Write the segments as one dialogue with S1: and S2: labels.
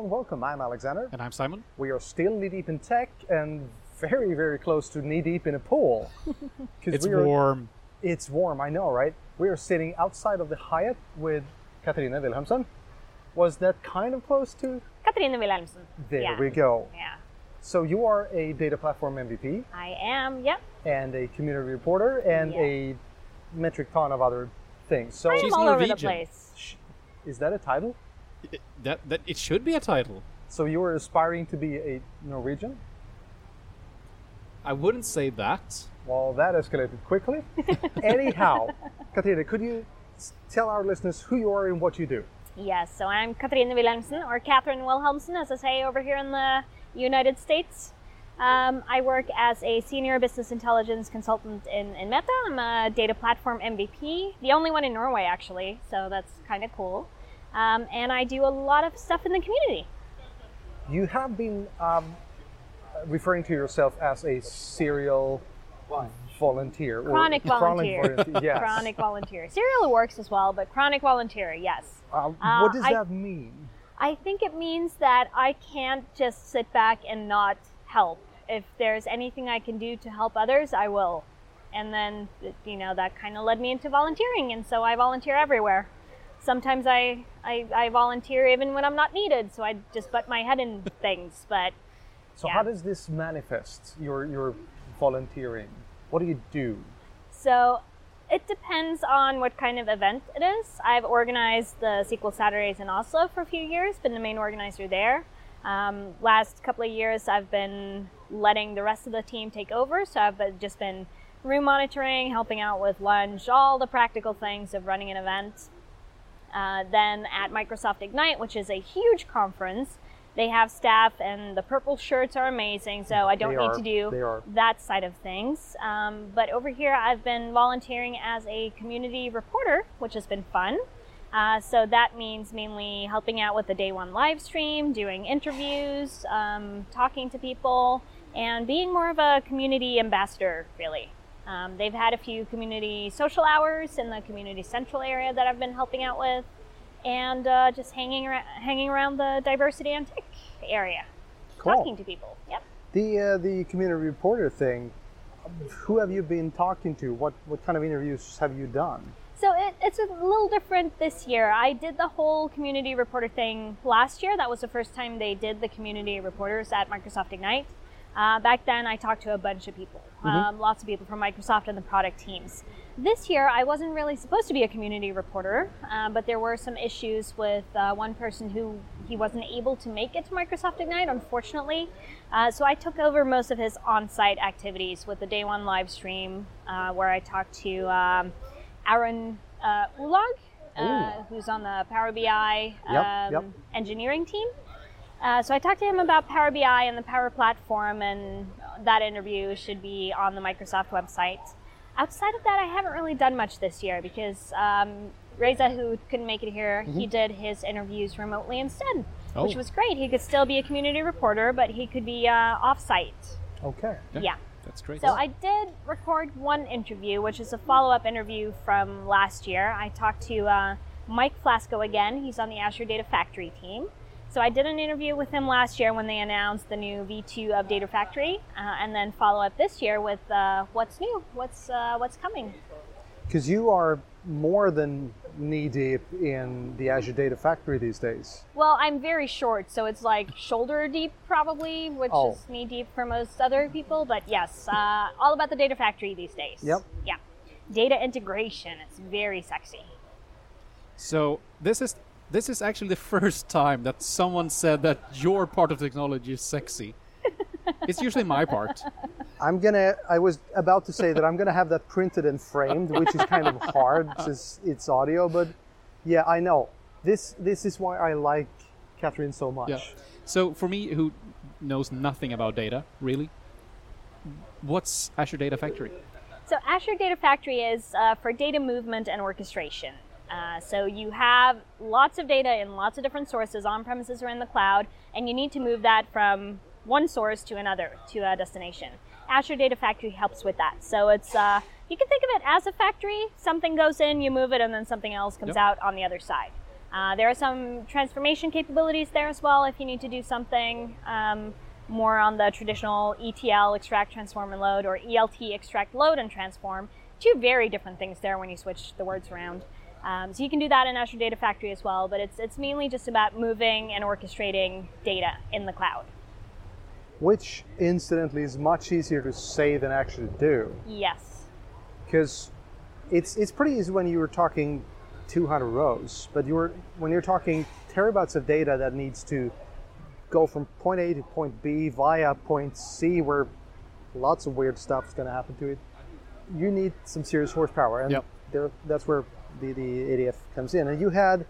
S1: Hello and welcome. I'm Alexander.
S2: And I'm Simon.
S1: We are still knee deep in tech and very, very close to knee deep in a pool. 'Cause
S2: It's
S1: we are-
S2: warm.
S1: It's warm, I know, right? We are sitting outside of the Hyatt with Cathrine Wilhelmsen. Was that kind of close to?
S3: Cathrine Wilhelmsen.
S1: There
S3: yeah.
S1: we go.
S3: Yeah.
S1: So you are a data platform MVP
S3: I am, yep.
S1: and a community reporter and
S3: Yeah.
S1: a metric ton of other things. So
S3: I'm
S2: She's
S3: all over the place.
S1: is that a title?
S2: It- that that it should be a title.
S1: So you were aspiring to be a Norwegian?
S2: I wouldn't say that.
S1: Well, that escalated quickly. Anyhow, Cathrine, could you tell our listeners who you are and what you do?
S3: Yes, so I'm Cathrine Wilhelmsen, or Cathrine Wilhelmsen, as I say over here in the United States. Um, I work as a senior business intelligence consultant in, in Meta. I'm a data platform MVP, the only one in Norway, actually, so that's kind of cool. Um, and I do a lot of stuff in the community.
S1: You have been um, referring to yourself as a serial volunteer. or
S3: Chronic volunteer.
S1: volunteer, Yes.
S3: Chronic volunteer. Serial works as well, but chronic volunteer, yes.
S1: Uh,
S3: Uh,
S1: what does
S3: I-
S1: that mean?
S3: I think it means that I can't just sit back and not help. If there's anything I can do to help others, I will. And then, you know, that kind of led me into volunteering, and so I volunteer everywhere. Sometimes I, I, I volunteer even when I'm not needed, so I just butt my head in things. But
S1: So
S3: yeah.
S1: how does this manifest your your volunteering? What do you do?
S3: So it depends on what kind of event it is. I've organized the SQL Saturdays in Oslo for a few years, been the main organizer there. Um, last couple of years, I've been letting the rest of the team take over. So I've just been room monitoring, helping out with lunch, all the practical things of running an event. Uh, then at Microsoft Ignite, which is a huge conference, they have staff and the purple shirts are amazing. So I don't
S1: They
S3: need
S1: are-
S3: to do that side of things. Um, but over here, I've been volunteering as a community reporter, which has been fun. Uh, so that means mainly helping out with the day one live stream, doing interviews, um, talking to people, and being more of a community ambassador, really. Um, they've had a few community social hours in the community central area that I've been helping out with, and uh, just hanging around, hanging around the diversity and tech area,
S1: Cool.
S3: talking to people. Yep.
S1: The uh, the community reporter thing. Who have you been talking to? What what kind of interviews have you done?
S3: So it, it's a little different this year. I did the whole community reporter thing last year. That was the first time they did the community reporters at Microsoft Ignite. Uh, back then, I talked to a bunch of people, um, lots of people from Microsoft and the product teams. This year, I wasn't really supposed to be a community reporter, uh, but there were some issues with uh, one person who he wasn't able to make it to Microsoft Ignite, unfortunately. Uh, so I took over most of his on-site activities with the day one live stream, uh, where I talked to. Um, Arun uh, Ulag, uh, who's on the Power BI um,
S1: Yep, yep.
S3: engineering team. Uh, so I talked to him about Power BI and the Power Platform, and that interview should be on the Microsoft website. Outside of that, I haven't really done much this year because um, Reza, who couldn't make it here, he did his interviews remotely instead, which
S2: Oh.
S3: was great. He could still be a community reporter, but he could be uh, off-site.
S1: Okay.
S3: yeah.
S2: That's great.
S3: So I did record one interview, which is a follow-up interview from last year. I talked to uh, Mike Flasko again. He's on the Azure Data Factory team. So I did an interview with him last year when they announced the new V2 of Data Factory, uh, and then follow up this year with uh, what's new, what's uh, what's coming.
S1: Because you are more than knee deep in the Azure Data Factory these days.
S3: Well, I'm very short, so it's like shoulder deep probably, which
S1: Oh.
S3: is knee deep for most other people. But yes, uh, all about the Data Factory these days.
S1: Yep.
S3: Yeah. Data integration. It's very sexy.
S2: So this is this is actually the first time that someone said that your part of technology is sexy. it's usually my part.
S1: I'm gonna. I was about to say that I'm gonna have that printed and framed, which is kind of hard since it's audio. But yeah, I know. This this is why I like Cathrine so much.
S2: Yeah. So for me, who knows nothing about data, really, what's Azure Data Factory?
S3: So Azure Data Factory is uh, for data movement and orchestration. Uh, so you have lots of data in lots of different sources on premises or in the cloud, and you need to move that from one source to another to a destination. Azure Data Factory helps with that. So it's uh, you can think of it as a factory. Something goes in, you move it, and then something else comes
S2: Yep.
S3: out on the other side. Uh, there are some transformation capabilities there as well if you need to do something um, more on the traditional ETL, extract, transform, and load, or ELT, extract, load, and transform. Two very different things there when you switch the words around. Um, so you can do that in Azure Data Factory as well, but it's, it's mainly just about moving and orchestrating data in the cloud.
S1: Which, incidentally, is much easier to say than actually do.
S3: Yes.
S1: Because it's, it's pretty easy when you were talking 200 rows, but you're, when you're talking terabytes of data that needs to go from point A to point B via point C, where lots of weird stuff is going to happen to it, you need some serious horsepower. And
S2: Yep.
S1: there, that's where the, the ADF comes in. And you had,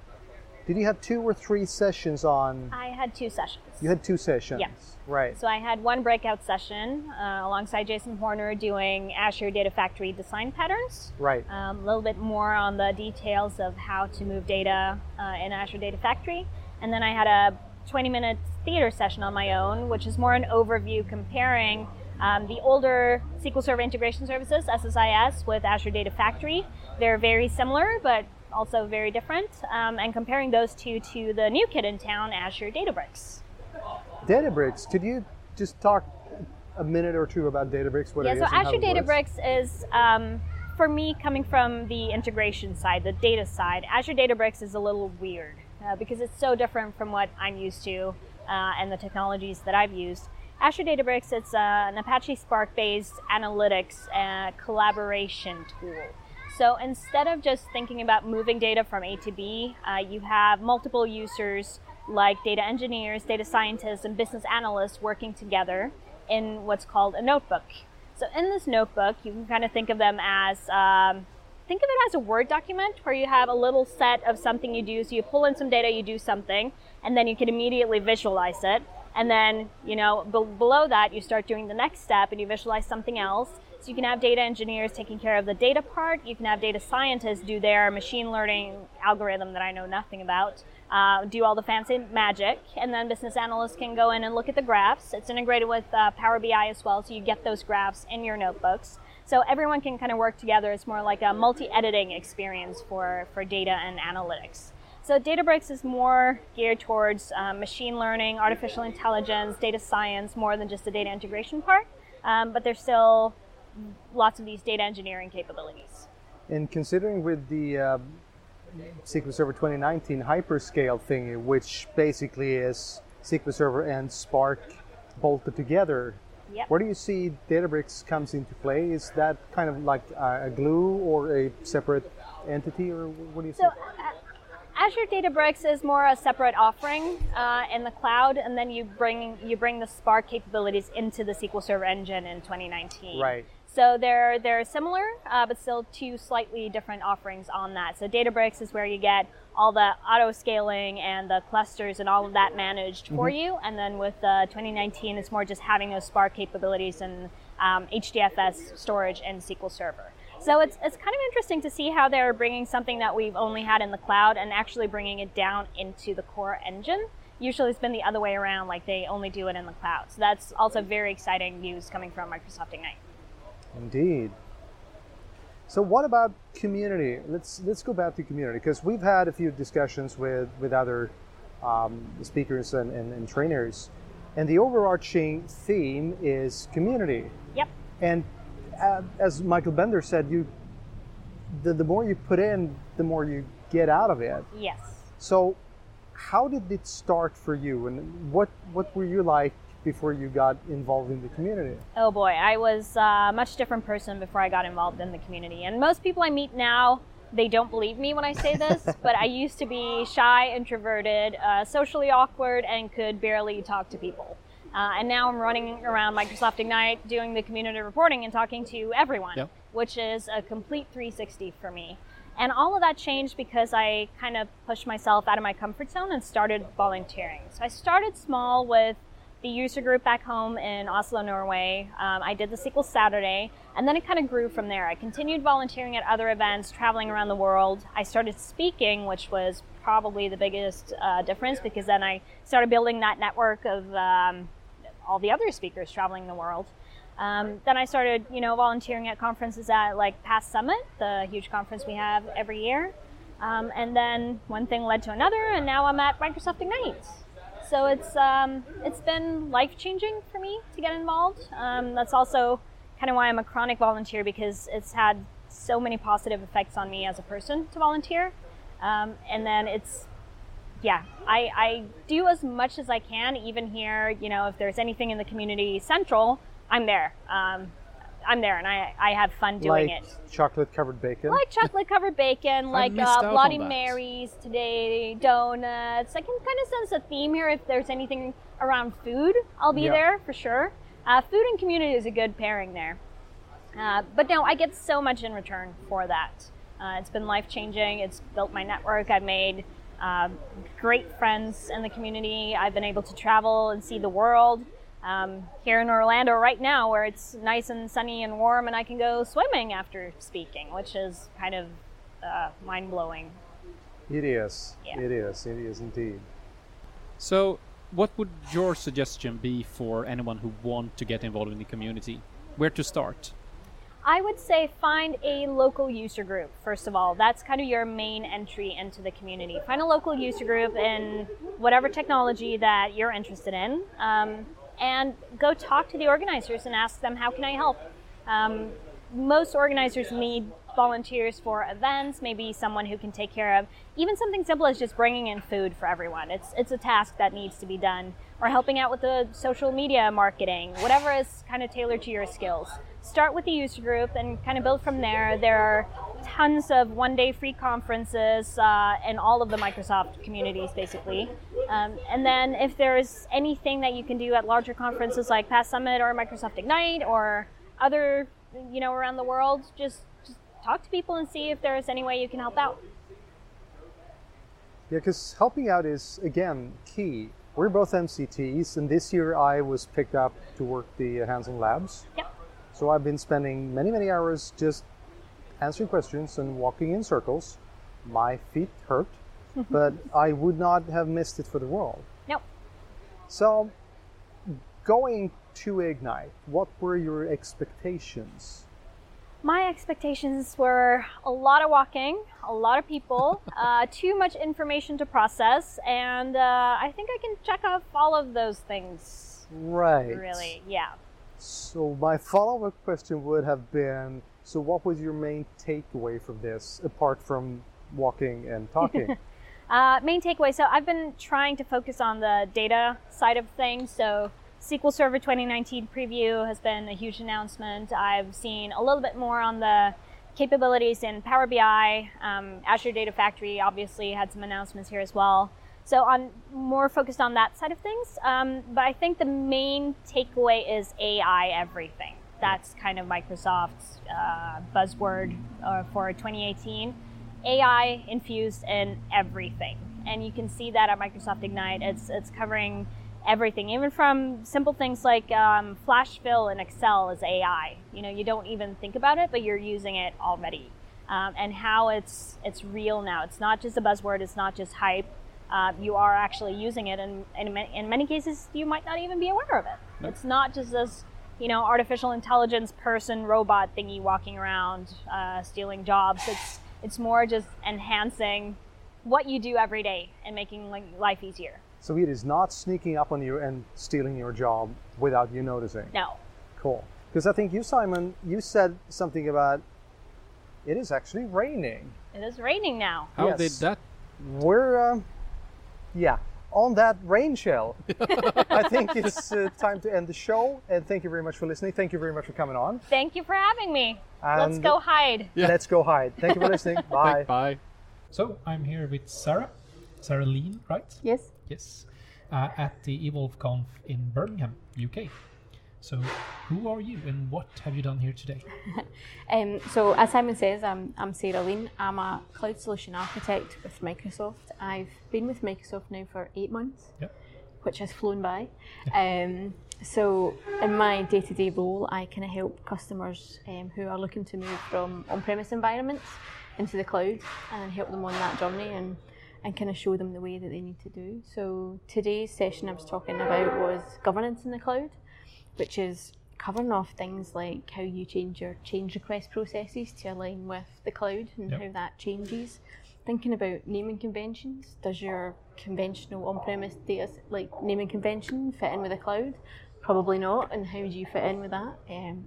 S1: did you have two or three sessions on?
S3: I had two sessions.
S1: You had two sessions.
S3: Yes.
S1: Right.
S3: So I had one breakout session uh, alongside Jason Horner doing Azure Data Factory design patterns.
S1: Right.
S3: Um, a little bit more on the details of how to move data uh, in Azure Data Factory. And then I had a 20 minute theater session on my own, which is more an overview comparing um, the older SQL Server Integration Services, SSIS, with Azure Data Factory. They're very similar, but also very different, um, and comparing those two to the new kid in town, Azure Databricks.
S1: Databricks. Could you just talk a minute or two about Databricks? What
S3: Yeah,
S1: it
S3: so
S1: is and how
S3: Azure
S1: it works?
S3: Databricks is, um, for me, coming from the integration side, the data side, Azure Databricks is a little weird uh, because it's so different from what I'm used to uh, and the technologies that I've used. Azure Databricks, it's uh, an Apache Spark based analytics uh, collaboration tool. So instead of just thinking about moving data from A to B, uh, you have multiple users like data engineers, data scientists, and business analysts working together in what's called a notebook. So in this notebook, you can kind of think of them as um, think of it as a Word document where you have a little set of something you do. So you pull in some data, you do something, and then you can immediately visualize it. And then, you know, be- below that, you start doing the next step and you visualize something else. So you can have data engineers taking care of the data part. You can have data scientists do their machine learning algorithm that I know nothing about, uh, do all the fancy magic, and then business analysts can go in and look at the graphs. It's integrated with uh, Power BI as well, so you get those graphs in your notebooks. So everyone can kind of work together. It's more like a multi-editing experience for, for data and analytics. So Databricks is more geared towards um, machine learning, artificial intelligence, data science, more than just the data integration part. Um, but there's still lots of these data engineering capabilities.
S1: And considering with the uh, SQL Server 2019 hyperscale thingy, which basically is SQL Server and Spark bolted together,
S3: Yep.
S1: where do you see Databricks comes into play? Is that kind of like a, glue or a separate entity, or what do you
S3: So
S1: see?
S3: Azure Databricks is more a separate offering uh, in the cloud, and then you bring you bring the Spark capabilities into the SQL Server engine in 2019.
S1: Right.
S3: So they're they're similar, uh, but still two slightly different offerings on that. So Databricks is where you get all the auto scaling and the clusters and all of that managed for you, and then with uh, 2019, it's more just having those Spark capabilities and um, HDFS storage and SQL Server. So it's, it's kind of interesting to see how they're bringing something that we've only had in the cloud and actually bringing it down into the core engine. Usually it's been the other way around, like they only do it in the cloud. So that's also very exciting news coming from Microsoft Ignite.
S1: Indeed. So what about community? Let's let's go back to community because we've had a few discussions with with other um, speakers and, and, and trainers, and the overarching theme is community.
S3: Yep.
S1: And as Michael Bender said, you the, the more you put in, the more you get out of it.
S3: Yes.
S1: So, how did it start for you, and what what were you like before you got involved in the community?
S3: Oh boy, I was a much different person before I got involved in the community. And most people I meet now, they don't believe me when I say this, but I used to be shy, introverted, uh, socially awkward, and could barely talk to people. Uh, and now I'm running around Microsoft Ignite doing the community reporting and talking to everyone,
S2: Yep.
S3: which is a complete 360 for me. And all of that changed because I kind of pushed myself out of my comfort zone and started volunteering. So I started small with the user group back home in Oslo, Norway. Um, I did the SQL Saturday, and then it kind of grew from there. I continued volunteering at other events, traveling around the world. I started speaking, which was probably the biggest uh, difference because then I started building that network of um, all the other speakers traveling the world. Um, then I started, you know, volunteering at conferences at like PASS Summit, the huge conference we have every year. Um, and then one thing led to another, and now I'm at Microsoft Ignite. So it's um, it's been life changing for me to get involved. Um, that's also kind of why I'm a chronic volunteer because it's had so many positive effects on me as a person to volunteer. Um, and then it's yeah, I, I do as much as I can, even here. You know, if there's anything in the community central, I'm there. Um, I'm there, and I, I have fun doing
S1: like
S3: it.
S1: chocolate covered bacon.
S3: Like chocolate covered bacon, like uh, Bloody. Marys today, donuts. I can kind of sense a theme here. If there's anything around food, I'll be
S1: Yeah.
S3: there for sure. Uh, food and community is a good pairing there. Uh, but no, I get so much in return for that. Uh, it's been life changing. It's built my network. I've made uh, great friends in the community. I've been able to travel and see the world. Um, here in Orlando right now, where it's nice and sunny and warm, and I can go swimming after speaking, which is kind of uh, mind blowing.
S1: It is.
S3: Yeah.
S1: It is. It is indeed.
S2: So, what would your suggestion be for anyone who want to get involved in the community? Where to start?
S3: I would say find a local user group, first of all. That's kind of your main entry into the community. Find a local user group in whatever technology that you're interested in, um, and go talk to the organizers and ask them, how can I help? Um, most organizers need volunteers for events, maybe someone who can take care of even something simple as just bringing in food for everyone. It's, it's a task that needs to be done, or helping out with the social media marketing, whatever is kind of tailored to your skills. Start with the user group and kind of build from there. There are tons of one day free conferences uh, in all of the Microsoft communities, basically. Um, and then if there's anything that you can do at larger conferences like PASS Summit or Microsoft Ignite or other, you know, around the world, just, just talk to people and see if there's any way you can help out.
S1: Yeah, because helping out is again key. We're both MCTs, and this year I was picked up to work the hands-on labs.
S3: Yep.
S1: So I've been spending many, many hours just answering questions and walking in circles. My feet hurt, but I would not have missed it for the world.
S3: Nope.
S1: So, going to Ignite, what were your expectations?
S3: My expectations were a lot of walking, a lot of people, uh, too much information to process, and uh, I think I can check off all of those things.
S1: Right.
S3: Really, yeah.
S1: So my follow-up question would have been: So, what was your main takeaway from this, apart from walking and talking?
S3: Uh, main takeaway so I've been trying to focus on the data side of things. So, SQL Server 2019 preview has been a huge announcement. I've seen a little bit more on the capabilities in Power BI. Um, Azure Data Factory obviously had some announcements here as well. So, on more focused on that side of things. Um, but I think the main takeaway is AI everything. That's kind of Microsoft's uh, buzzword uh, for 2018. AI infused in everything, and you can see that at Microsoft Ignite. It's it's covering everything, even from simple things like um, flash fill in Excel is AI. You know, you don't even think about it, but you're using it already, um, and how it's it's real now. It's not just a buzzword. It's not just hype. Uh, you are actually using it, and, and in, many, cases, you might not even be aware of it. It's not just this, you know, artificial intelligence person robot thingy walking around uh, stealing jobs. It's it's more just enhancing what you do every day and making life easier.
S1: so it is not sneaking up on you and stealing your job without you noticing.
S3: No,
S1: Cool. Because I think you, Simon, you said something about it is actually raining.
S3: it is raining now.
S2: How
S1: Yes.
S2: did that?
S1: We're, um, yeah, on that rain shell. I think it's uh, time to end the show. And thank you very much for listening. Thank you very much for coming on.
S3: Thank you for having me. Let's go hide.
S2: Yeah.
S1: Let's go hide. Thank you for listening. Bye.
S2: Bye.
S4: So I'm here with Sarah, Sarah Lean, right?
S5: Yes.
S4: Yes, uh, at the EvolveConf in Birmingham, UK. So who are you and what have you done here today?
S5: Um, so as Simon says, I'm, I'm Sarah Lean. I'm a cloud solution architect with Microsoft. I've been with Microsoft now for eight months,
S4: Yep.
S5: which has flown by. Um, so in my day-to-day role, I kind of help customers um, who are looking to move from on-premise environments into the cloud and help them on that journey and, and kind of show them the way that they need to do. So today's session I was talking about was governance in the cloud, which is covering off things like how you change your change request processes to align with the cloud and
S4: Yep.
S5: how that changes. thinking about naming conventions. Does your conventional on-premise data like naming convention fit in with the cloud? Probably not. And how do you fit in with that? Um,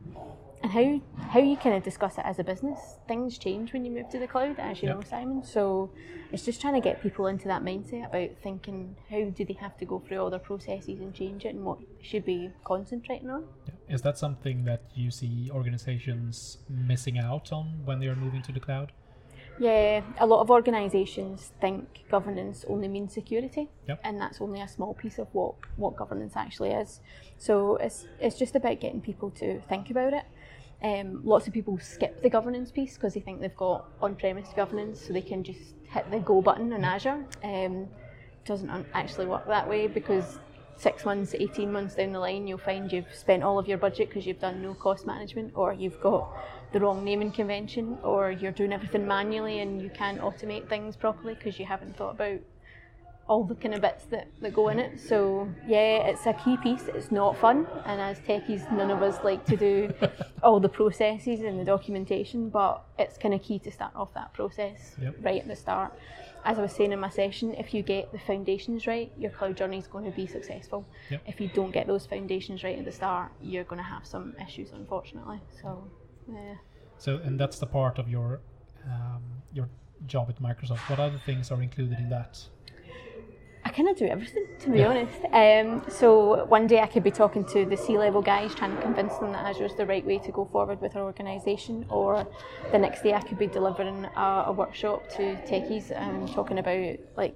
S5: and how how you kind of discuss it as a business. Things change when you move to the cloud, as you
S4: Yep.
S5: know, Simon. So it's just trying to get people into that mindset about thinking how do they have to go through all their processes and change it, and what they should be concentrating on.
S4: Is that something that you see organizations missing out on when they are moving to the cloud?
S5: Yeah, a lot of organisations think governance only means security,
S4: Yep.
S5: and that's only a small piece of what, what governance actually is. So it's it's just about getting people to think about it. Um, lots of people skip the governance piece because they think they've got on-premise governance, so they can just hit the go button on Azure. Um, doesn't actually work that way because six months, 18 months down the line, you'll find you've spent all of your budget because you've done no cost management, or you've got the wrong naming convention, or you're doing everything manually and you can't automate things properly because you haven't thought about all the kind of bits that, that go in it. So yeah, it's a key piece. It's not fun, and as techies, none of us like to do all the processes and the documentation. But it's kind of key to start off that process
S4: Yep.
S5: right at the start. As I was saying in my session, if you get the foundations right, your cloud journey is going to be successful.
S4: Yep.
S5: If you don't get those foundations right at the start, you're going to have some issues, unfortunately. So yeah.
S4: So, and that's the part of your um, your job at Microsoft. What other things are included in that?
S5: I kind of do everything, to be honest. Um, so one day I could be talking to the C-level guys, trying to convince them that Azure is the right way to go forward with our organisation, or the next day I could be delivering a, a workshop to techies and talking about like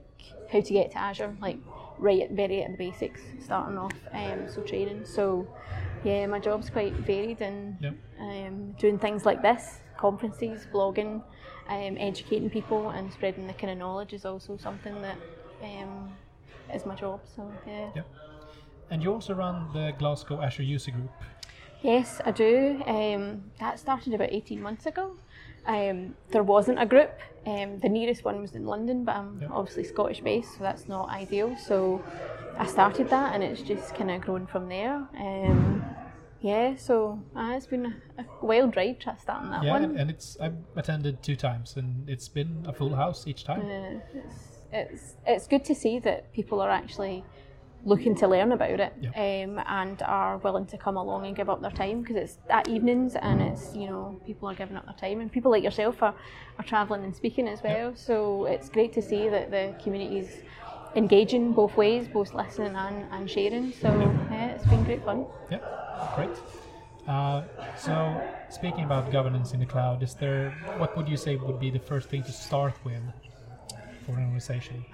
S5: how to get to Azure, like right at very at the basics, starting off. Um, so training. So yeah, my job's quite varied and
S4: Yep.
S5: um, doing things like this, conferences, blogging, um, educating people and spreading the kind of knowledge is also something that um, is my job. So yeah.
S4: Yep. And you also run the Glasgow Azure User Group.
S5: Yes, I do. Um, that started about 18 months ago. Um, there wasn't a group. Um, the nearest one was in London, but I'm
S4: Yep.
S5: obviously Scottish based, so that's not ideal. So I started that, and it's just kind of grown from there. Um, yeah, so uh, it's been a, a wild ride starting that
S4: yeah,
S5: one.
S4: and, and it's I've attended two times, and it's been a full house each time.
S5: Uh, it's, it's good to see that people are actually looking to learn about it
S4: Yeah.
S5: um, and are willing to come along and give up their time because it's at evenings and it's you know people are giving up their time and people like yourself are, are travelling and speaking as well. So it's great to see that the community's engaging both ways both listening and, and sharing. So yeah it's been great fun.
S4: Yeah, great. Uh, so, speaking about governance in the cloud, is there what would you say would be the first thing to start with for an organization?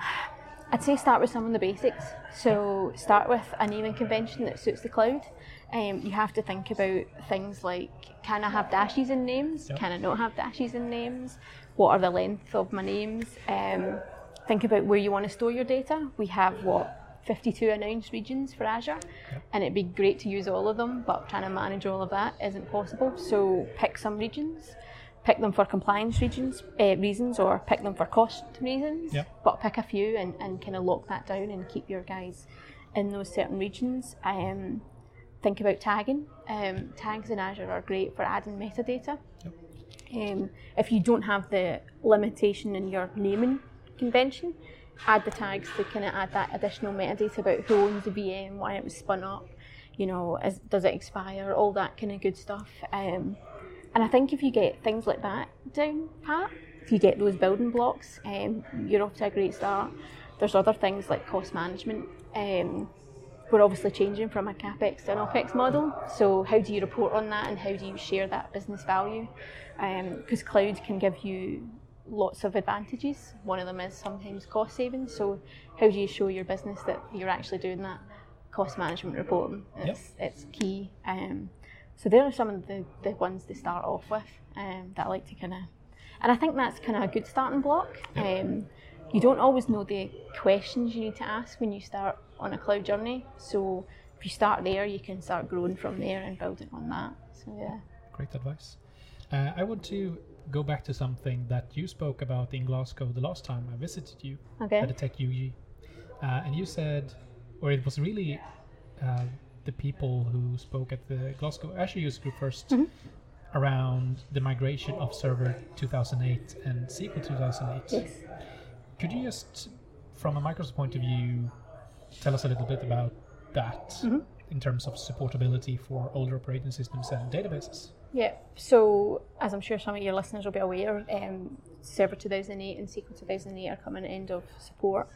S5: I'd say start with some of the basics. So start with a naming convention that suits the cloud. Um, you have to think about things like can I have dashes in names?
S4: Yep.
S5: Can I not have dashes in names? What are the length of my names? Um, think about where you want to store your data. We have what 52 announced regions for Azure, and it'd be great to use all of them, but trying to manage all of that isn't possible. So pick some regions pick them for compliance regions, uh, reasons or pick them for cost reasons,
S4: Yep.
S5: but pick a few and, and kind of lock that down and keep your guys in those certain regions. Um, think about tagging. Um, tags in Azure are great for adding metadata. Um, if you don't have the limitation in your naming convention, add the tags to kind of add that additional metadata about who owns the VM, why it was spun up, you know, is, does it expire, all that kind of good stuff. Um, and I think if you get things like that down pat, if you get those building blocks, um, you're off to a great start. There's other things like cost management. Um, we're obviously changing from a capex to an opex model. So how do you report on that, and how do you share that business value? Because cloud can give you lots of advantages. One of them is sometimes cost savings. So how do you show your business that you're actually doing that cost management reporting? It's, it's key. Um, so there are some of the, the ones to start off with um, that I like to kind of, and I think that's kind of a good starting block. Um, you don't always know the questions you need to ask when you start on a cloud journey. So if you start there, you can start growing from there and building on that. So yeah.
S4: Great advice. Uh, I want to go back to something that you spoke about in Glasgow the last time I visited you
S5: Okay.
S4: at the Tech UG. Uh, and you said, or it was really uh, the people who spoke at the Glasgow Azure User Group 1st around the migration of Server 2008 and SQL 2008.
S5: Yes.
S4: Could you just, from a Microsoft point of view, tell us a little bit about that
S5: Mm-hmm.
S4: in terms of supportability for older operating systems and databases?
S5: Yeah, so as I'm sure some of your listeners will be aware, um, Server 2008 and SQL 2008 are coming end of support.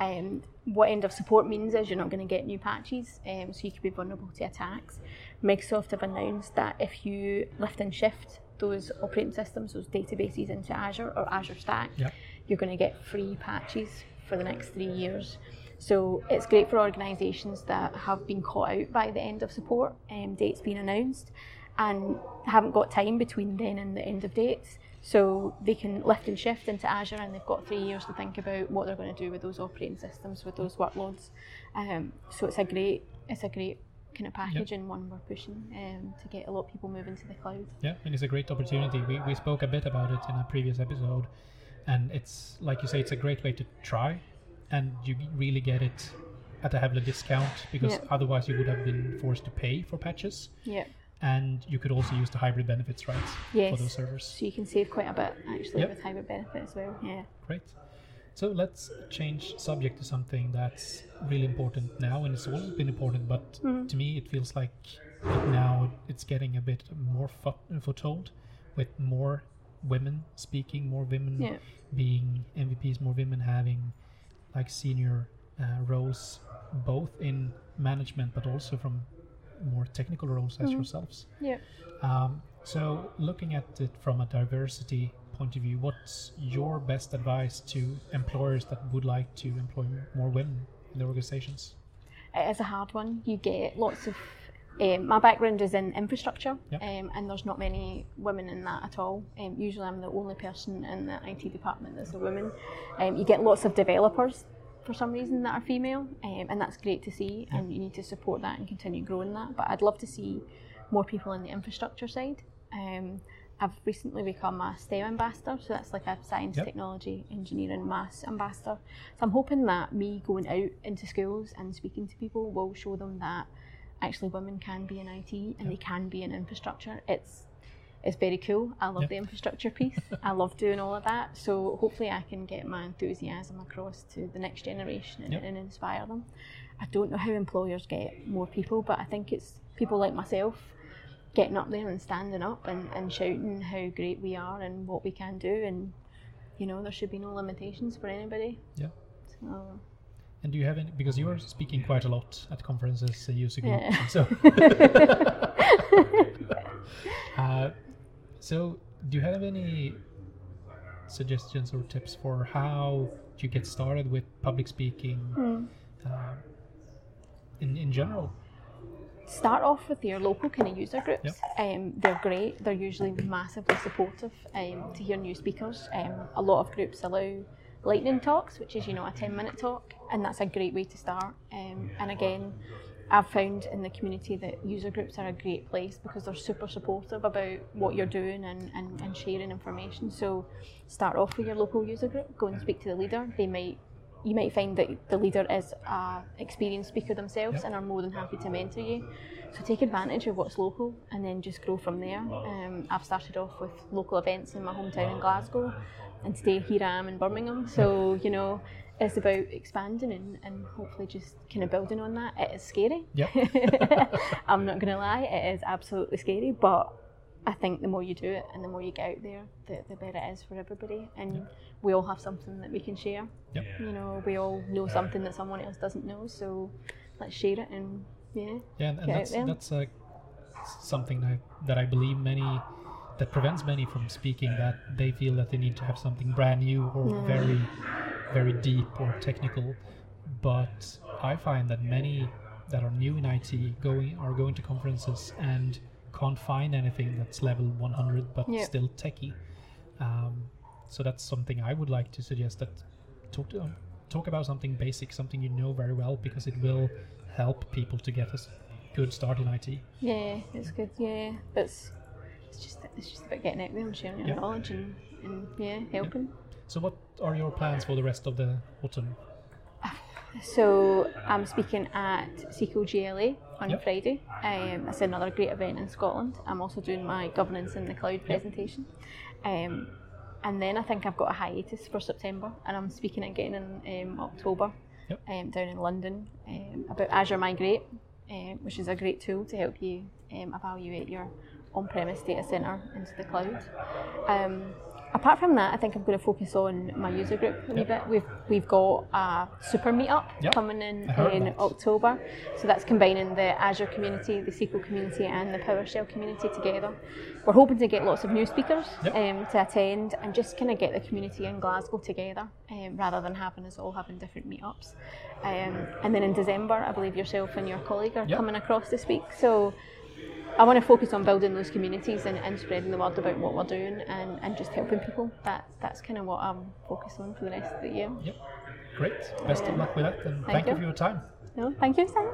S5: Um, what end of support means is you're not going to get new patches, um, so you could be vulnerable to attacks. Microsoft have announced that if you lift and shift those operating systems, those databases into Azure or Azure Stack,
S4: Yep.
S5: you're going to get free patches for the next three years. So it's great for organisations that have been caught out by the end of support um, dates being announced and haven't got time between then and the end of dates. So they can lift and shift into Azure and they've got three years to think about what they're going to do with those operating systems, with those workloads. Um, so it's a great, it's a great kind of package and one we're pushing um, to get a lot of people moving to the cloud.
S4: Yeah, and it's a great opportunity. We, we spoke a bit about it in a previous episode, and it's like you say, it's a great way to try, and you really get it at a heavily discount because
S5: Yeah.
S4: otherwise you would have been forced to pay for patches,
S5: Yeah.
S4: And you could also use the hybrid benefits, right,
S5: Yes.
S4: for those servers.
S5: So you can save quite a bit actually
S4: Yep.
S5: with hybrid benefits as well. Yeah.
S4: Great. So let's change subject to something that's really important now, and it's always been important, but to me it feels like now it's getting a bit more fo- foothold with more women speaking, more women
S5: Yeah.
S4: being MVPs, more women having like senior uh, roles, both in management but also from more technical roles as yourselves.
S5: Yeah.
S4: Um, so, looking at it from a diversity point of view, what's your best advice to employers that would like to employ more women in their organizations?
S5: it is a hard one. You get lots of. Um, my background is in infrastructure,
S4: Yep.
S5: um, and there's not many women in that at all. Um, usually, I'm the only person in the IT department that's a woman. Um, you get lots of developers for some reason that are female, um, and that's great to see. And you need to support that and continue growing that. But I'd love to see more people in the infrastructure side. Um, I've recently become a STEM ambassador, so that's like a science,
S4: Yep.
S5: technology, engineering, maths ambassador. So I'm hoping that me going out into schools and speaking to people will show them that actually women can be in IT and they can be in infrastructure. It's it's very cool. I love the infrastructure piece. I love doing all of that. So hopefully I can get my enthusiasm across to the next generation and, and inspire them. I don't know how employers get more people, but I think it's people like myself getting up there and standing up and, and shouting how great we are and what we can do and you know there should be no limitations for anybody.
S4: Yeah.
S5: So
S4: And do you have any? Because you are speaking quite a lot at conferences, uh, user group,
S5: Yeah.
S4: so. uh, so, do you have any suggestions or tips for how you get started with public speaking uh, in in general?
S5: start off with your local kind of user groups. Um, they're great. They're usually massively supportive um, to hear new speakers. Um, a lot of groups allow lightning talks, which is you know a ten minute talk, and that's a great way to start. Um, and again, I've found in the community that user groups are a great place because they're super supportive about what you're doing and, and, and sharing information. So start off with your local user group. Go and speak to the leader. They might you might find that the leader is a experienced speaker themselves
S4: Yep.
S5: and are more than happy to mentor you. So take advantage of what's local and then just grow from there. Um, I've started off with local events in my hometown in Glasgow, and today here I am in Birmingham. So you know, it's about expanding and, and hopefully just kind of building on that. It is scary.
S4: Yep.
S5: I'm not going to lie, it is absolutely scary, but I think the more you do it and the more you get out there, the, the better it is for everybody. And we all have something that we can share.
S4: Yep.
S5: You know, we all know something that someone else doesn't know, so let's share it and yeah.
S4: Yeah, and, and that's that's uh, something that that I believe many that prevents many from speaking that they feel that they need to have something brand new or very very deep or technical. But I find that many that are new in IT going are going to conferences and can't find anything that's level 100 but
S5: Yeah.
S4: still techie. Um, so that's something I would like to suggest that talk to talk about something basic, something you know very well, because it will help people to get a good start in IT.
S5: Yeah, it's good. Yeah, it's it's just it's just about getting out there and sharing your
S4: Yeah.
S5: knowledge and, and yeah, helping.
S4: So, what are your plans for the rest of the autumn?
S5: So I'm speaking at SQL GLA on
S4: Yep.
S5: Friday. Um, it's another great event in Scotland. I'm also doing my governance in the cloud presentation. Um, and then I think I've got a hiatus for September, and I'm speaking again in um, October
S4: Yep.
S5: um, down in London um, about Azure Migrate, um, which is a great tool to help you um, evaluate your on-premise data center into the cloud. Apart from that, I think I'm going to focus on my user group a
S4: Yep.
S5: bit. We've we've got a super meetup
S4: Yep.
S5: coming in in
S4: that.
S5: October, so that's combining the Azure community, the SQL community, and the PowerShell community together. We're hoping to get lots of new speakers
S4: Yep.
S5: um, to attend and just kind of get the community in Glasgow together, um, rather than having us all having different meetups. Um, and then in December, I believe yourself and your colleague are coming across this week. So I want to focus on building those communities and, and spreading the word about what we're doing and, and just helping people. That that's kind of what I'm focused on for the rest of the year.
S4: Yep. Great. Best of luck with that, and
S5: Thank
S4: thank, you
S5: you.
S4: for your time.
S5: No, thank you, Simon.